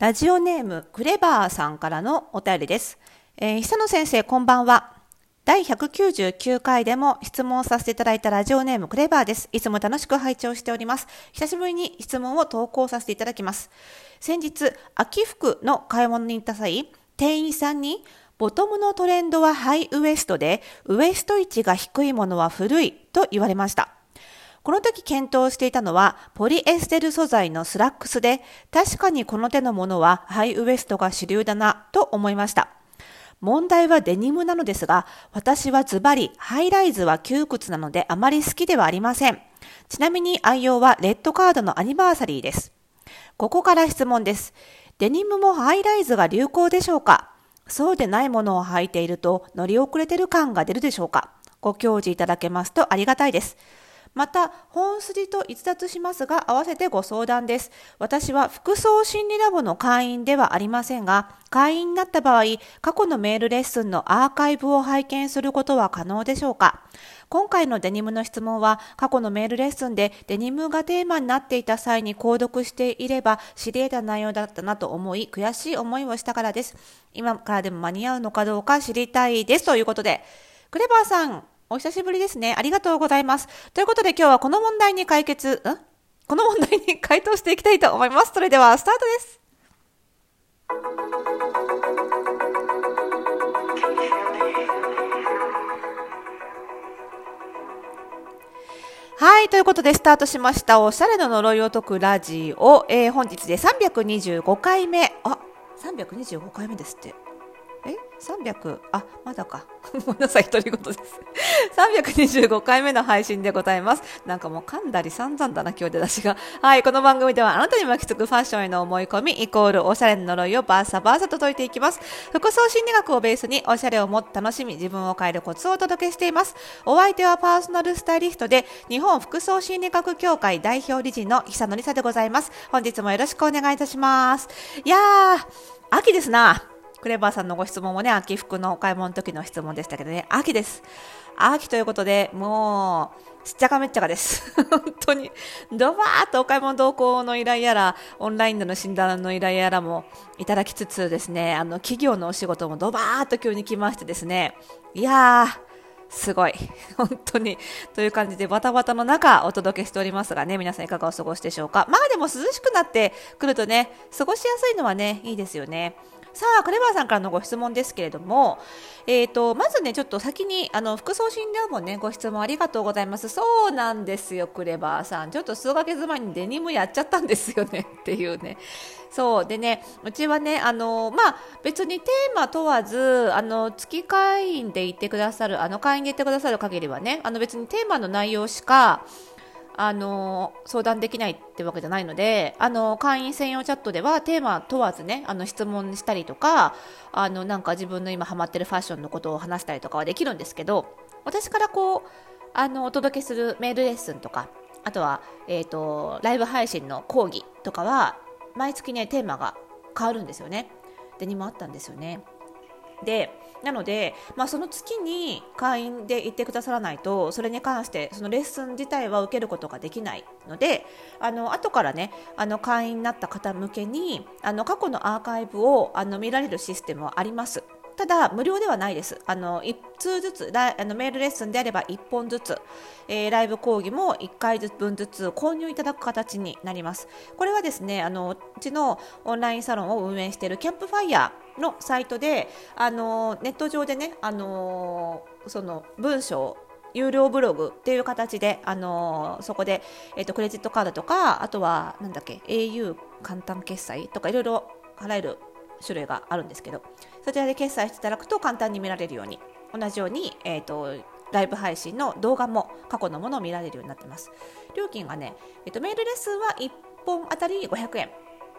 ラジオネームクレバーさんからのお便りです。えー久野先生、こんばんは。第199回でも質問させていただいたラジオネームクレバーです。いつも楽しく拝聴しております。久しぶりに質問を投稿させていただきます。先日、秋服の買い物に行った際、店員さんに、ボトムのトレンドはハイウエストで、ウエスト位置が低いものは古いと言われました。この時検討していたのはポリエステル素材のスラックスで、確かにこの手のものはハイウエストが主流だなと思いました。問題はデニムなのですが、私はズバリハイライズは窮屈なのであまり好きではありません。ちなみに愛用はレッドカードのアニバーサリーです。ここから質問です。デニムもハイライズが流行でしょうか？そうでないものを履いていると乗り遅れてる感が出るでしょうか？ご教示いただけますとありがたいです。また、本筋と逸脱しますが、合わせてご相談です。私は服装心理ラボの会員ではありませんが、会員になった場合、過去のメールレッスンのアーカイブを拝見することは可能でしょうか今回のデニムの質問は、過去のメールレッスンでデニムがテーマになっていた際に購読していれば知り得た内容だったなと思い、悔しい思いをしたからです。今からでも間に合うのかどうか知りたいです。ということで、クレバーさん、お久しぶりですね。ありがとうございます。ということで今日はこの問題に解決、ん？この問題に回答していきたいと思います。それではスタートです。はい。ということで、スタートしました。おしゃれの呪いを解くラジオ。えー本日で325回目。あ、325回目ですって。?300、あ、まだか。ごめんなさい、独り言です。325回目の配信でございます。なんかもう噛んだり散々だな、今日出だしが。はい、この番組ではあなたに巻きつくファッションへの思い込み、イコールおしゃれの呪いをバーサバーサと解いていきます。服装心理学をベースにおしゃれをもっと楽しみ、自分を変えるコツをお届けしています。お相手はパーソナルスタイリストで、日本服装心理学協会代表理事の久野里沙でございます。本日もよろしくお願いいたします。いやー、秋ですな。クレバーさんのご質問もね、秋服のお買い物の時の質問でしたけどね、秋です。秋ということで、もう、しっちゃかめっちゃかです。本当に、ドバーっとお買い物同行の依頼やら、オンラインでの診断の依頼やらもいただきつつですね、あの、企業のお仕事もドバーっと急に来ましてですね、いやー、すごい。本当に。という感じでバタバタの中お届けしておりますがね、皆さんいかがお過ごしでしょうか。まあでも涼しくなってくるとね、過ごしやすいのはね、いいですよね。さあ、クレバーさんからのご質問ですけれども、えーと、まずね、ちょっと先に、あの、服装診療もね、ご質問ありがとうございます。そうなんですよ、クレバーさん。ちょっと数ヶ月前にデニムやっちゃったんですよね、っていうね。そう。でね、うちはね、あの、まあ、別にテーマ問わず、あの、月会員でいてくださる、あの、会員でいてくださる限りはね、あの、別にテーマの内容しか、あの相談できないってわけじゃないのであの会員専用チャットではテーマ問わずねあの質問したりとかあのなんか自分の今ハマってるファッションのことを話したりとかはできるんですけど私からこうあのお届けするメールレッスンとかあとは、えー、とライブ配信の講義とかは毎月ねテーマが変わるんですよね。でにもあったんですよね。でなので、まあ、その月に会員で行ってくださらないとそれに関してそのレッスン自体は受けることができないのであの後からねあの会員になった方向けにあの過去のアーカイブをあの見られるシステムはあります。ただ、無料ではないです。あの、1通ずつ、あのメールレッスンであれば1本ずつ、えーライブ講義も1回分ずつ購入いただく形になります。これはですね、あの、うちのオンラインサロンを運営しているキャンプファイヤーのサイトで、あの、ネット上でね、あの、その文章有料ブログっていう形で、あのそこで、えっとクレジットカードとかあとはなんだっけ au 簡単決済とかいろいろ払える種類があるんですけどそちらで決済していただくと簡単に見られるように同じように、えっとライブ配信の動画も過去のものを見られるようになってます。料金がね、えっとメールレッスンは1本あたり500円。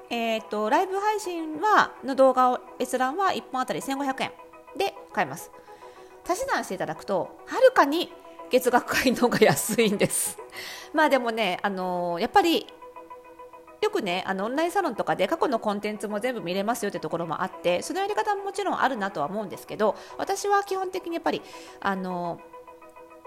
えっとライブ配信はの動画を閲覧は1本あたり1500円で買えます。足し算していただくとはるかに月額会の方が安いんです。まあでもね、あのーやっぱりよくねあのオンラインサロンとかで過去のコンテンツも全部見れますよってところもあってそのやり方ももちろんあるなとは思うんですけど私は基本的にやっぱりあの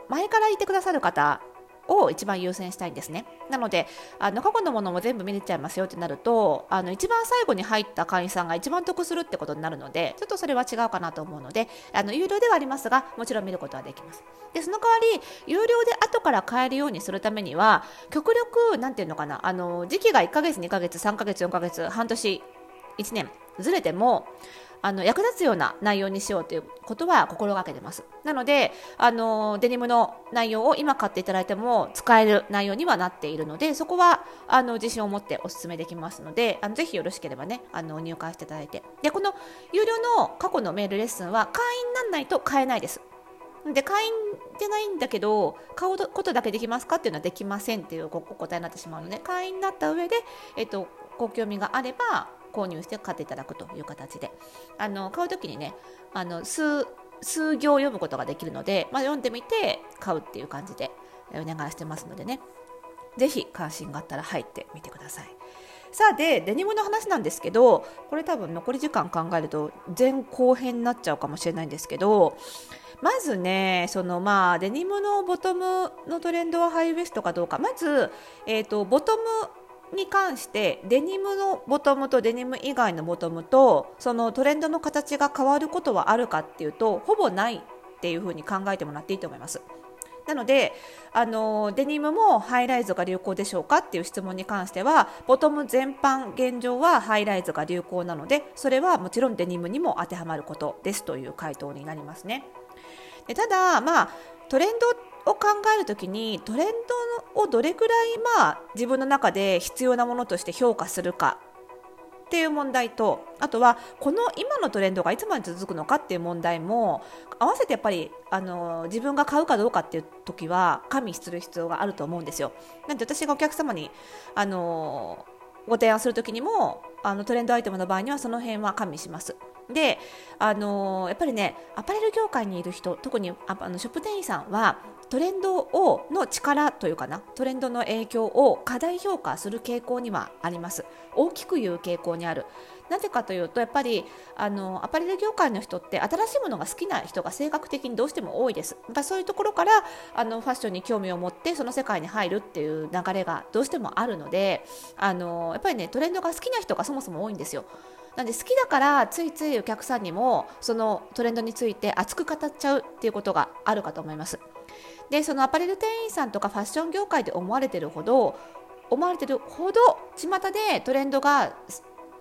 前からいてくださる方を一番優先したいんですね。なのであの過去のものも全部見れちゃいますよってなるとあの一番最後に入った会員さんが一番得するってことになるのでちょっとそれは違うかなと思うのであの有料ではありますがもちろん見ることはできます。でその代わり有料で後から買えるようにするためには極力なんていうのかなあの時期が1ヶ月2ヶ月3ヶ月4ヶ月半年1年ずれてもあの役立つような内容にしようということは心がけてます。なので、あのデニムの内容を今買っていただいても使える内容にはなっているので、そこはあの自信を持ってお勧めできますので、あのぜひよろしければね、あの入会していただいて。で、この有料の過去のメールレッスンは会員にならないと買えないです。で会員でないんだけど買うことだけできますかっていうのはできませんっていうお答えになってしまうので会員になった上で、えっと、ご興味があれば購入して買っていただくという形で。あの買う時にねあの数数行読むことができるので、まあ、読んでみて買うっていう感じでお願いしてますのでね。ぜひ関心があったら入ってみてください。さあでデニムの話なんですけどこれ多分残り時間考えると前後編になっちゃうかもしれないんですけどまずねそのまあデニムのボトムのトレンドはハイウエストかどうか。まず、えーとボトムに関してデニムのボトムとデニム以外のボトムとそのトレンドの形が変わることはあるかっていうとほぼないっていうふうに考えてもらっていいと思います。なのであのデニムもハイライズが流行でしょうかっていう質問に関してはボトム全般現状はハイライズが流行なのでそれはもちろんデニムにも当てはまることですという回答になりますね。でただまあトレンドを考えるときにトレンドをどれくらいまあ自分の中で必要なものとして評価するかっていう問題とあとはこの今のトレンドがいつまで続くのかっていう問題も合わせてやっぱりあの自分が買うかどうかっていう時は加味する必要があると思うんですよ。なんで私がお客様にあのご提案する時にもあのトレンドアイテムの場合にはその辺は加味します。であのやっぱりねアパレル業界にいる人特にあのショップ店員さんはトレンドをの力というかなトレンドの影響を過大評価する傾向にはあります。大きく言う傾向にある。なぜかというとやっぱりあのアパレル業界の人って新しいものが好きな人が性格的にどうしても多いです。やっぱそういうところからあのファッションに興味を持ってその世界に入るっていう流れがどうしてもあるのであのやっぱりねトレンドが好きな人がそもそも多いんですよ。なんで好きだからついついお客さんにもそのトレンドについて熱く語っちゃうっていうことがあるかと思います。でそのアパレル店員さんとかファッション業界で思われてるほど思われてるほど巷でトレンドが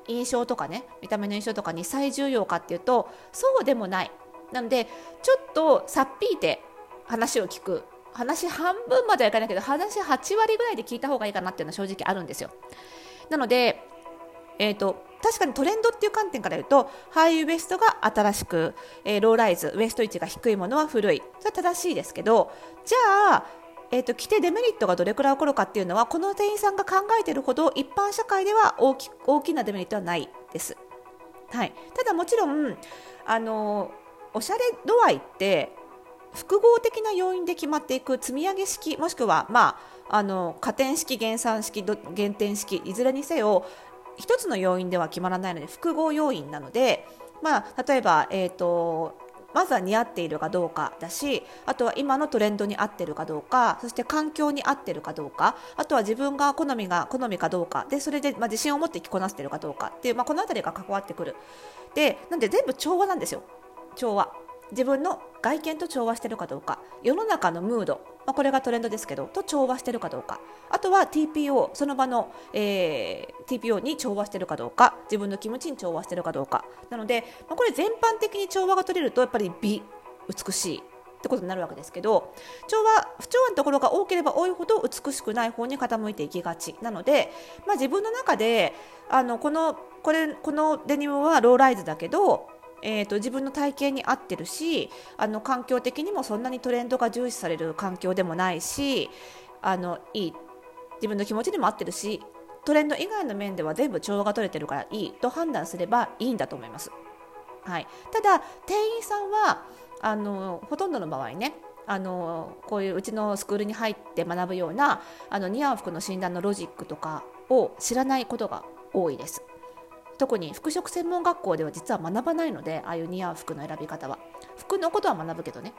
印象とかね見た目の印象とかに最重要かっていうとそうでもない。なのでちょっとさっぴいて話を聞く。話半分まではいかないけど話8割ぐらいで聞いた方がいいかなっていうのは正直あるんですよ。なのでえーと、確かにトレンドっていう観点から言うとハイウエストが新しく、えー、ローライズウエスト位置が低いものは古いそれは正しいですけどじゃあ、えーと、着てデメリットがどれくらい起こるかっていうのはこの店員さんが考えているほど一般社会では大き大きなデメリットはないです。はい、ただもちろんあのおしゃれ度合いって複合的な要因で決まっていく積み上げ式もしくは、まあ、あの加点式減算式減点式いずれにせよ一つの要因では決まらないので複合要因なので、まあ、例えば、えーと、まずは似合っているかどうかだしあとは今のトレンドに合ってるかどうかそして環境に合ってるかどうかあとは自分が好みが好みかどうかでそれで、まあ、自信を持って着こなせてるかどうかっていう、まあ、この辺りが関わってくる。でなんで全部調和なんですよ。調和。自分の外見と調和してるかどうか。世の中のムード。まあ、これがトレンドですけどと調和してるかどうか。あとは TPO その場の、えー、TPO に調和してるかどうか。自分の気持ちに調和してるかどうか。なので、まあ、これ全般的に調和が取れるとやっぱり美美しい。ってことになるわけですけど調和不調和のところが多ければ多いほど美しくない方に傾いていきがち。なので、まあ、自分の中であのこのこれこのデニムはローライズだけどえーと、自分の体型に合ってるしあの環境的にもそんなにトレンドが重視される環境でもないしあのいい自分の気持ちにも合ってるしトレンド以外の面では全部調和が取れてるからいいと判断すればいいんだと思います。はい、ただ店員さんはあのほとんどの場合ねあのこういううちのスクールに入って学ぶようなあの似合う服の診断のロジックとかを知らないことが多いです。特に服飾専門学校では実は学ばないのでああいう似合う服の選び方は。服のことは学ぶけどね。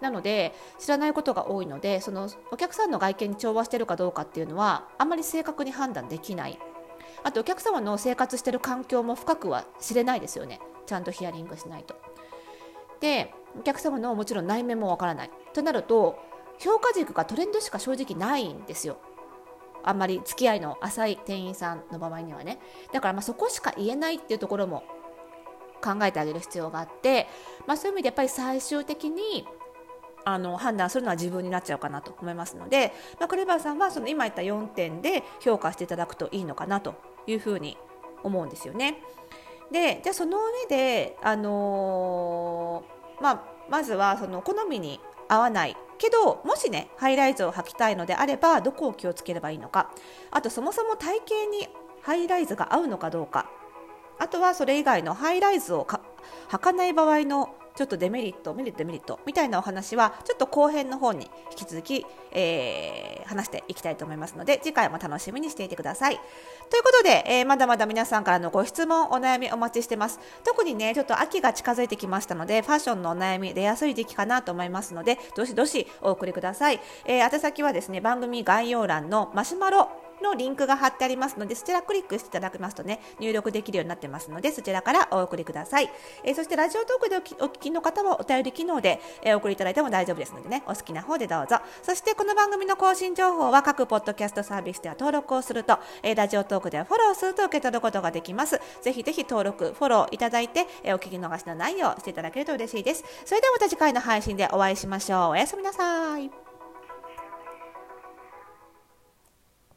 なので知らないことが多いのでそのお客さんの外見に調和してるかどうかっていうのはあまり正確に判断できない。あとお客様の生活してる環境も深くは知れないですよね。ちゃんとヒアリングしないと。でお客様のもちろん内面もわからない。となると評価軸がトレンドしか正直ないんですよ。あんまり付き合いの浅い店員さんの場合にはねだからまあそこしか言えないっていうところも考えてあげる必要があって、まあ、そういう意味でやっぱり最終的にあの判断するのは自分になっちゃうかなと思いますので、まあ、クレバーさんはその今言った4点で評価していただくといいのかなというふうに思うんですよね。でじゃあその上で、あのー、まあ、まずはその好みに合わないけどもしねハイライズを履きたいのであればどこを気をつければいいのか。あとそもそも体型にハイライズが合うのかどうか。あとはそれ以外のハイライズを履かない場合のちょっとデメリット、メリット、デメリットみたいなお話はちょっと後編の方に引き続き、えー、話していきたいと思いますので次回も楽しみにしていてください。ということで、えー、まだまだ皆さんからのご質問、お悩みお待ちしてます。特にね、ちょっと秋が近づいてきましたのでファッションのお悩み出やすい時期かなと思いますのでどしどしお送りください。えー、宛先はですね番組概要欄のマシュマロのリンクが貼ってありますのでそちらクリックしていただきますとね入力できるようになってますのでそちらからお送りください、えー、そしてラジオトークでお聞きの方はお便り機能で、え、お送りいただいても大丈夫ですのでねお好きな方でどうぞ。そしてこの番組の更新情報は各ポッドキャストサービスでは登録をすると、え、ラジオトークではフォローすると受け取ることができます。ぜひぜひ登録フォローいただいて、え、お聞き逃しのないようしていただけると嬉しいです。それではまた次回の配信でお会いしましょう。おやすみなさい。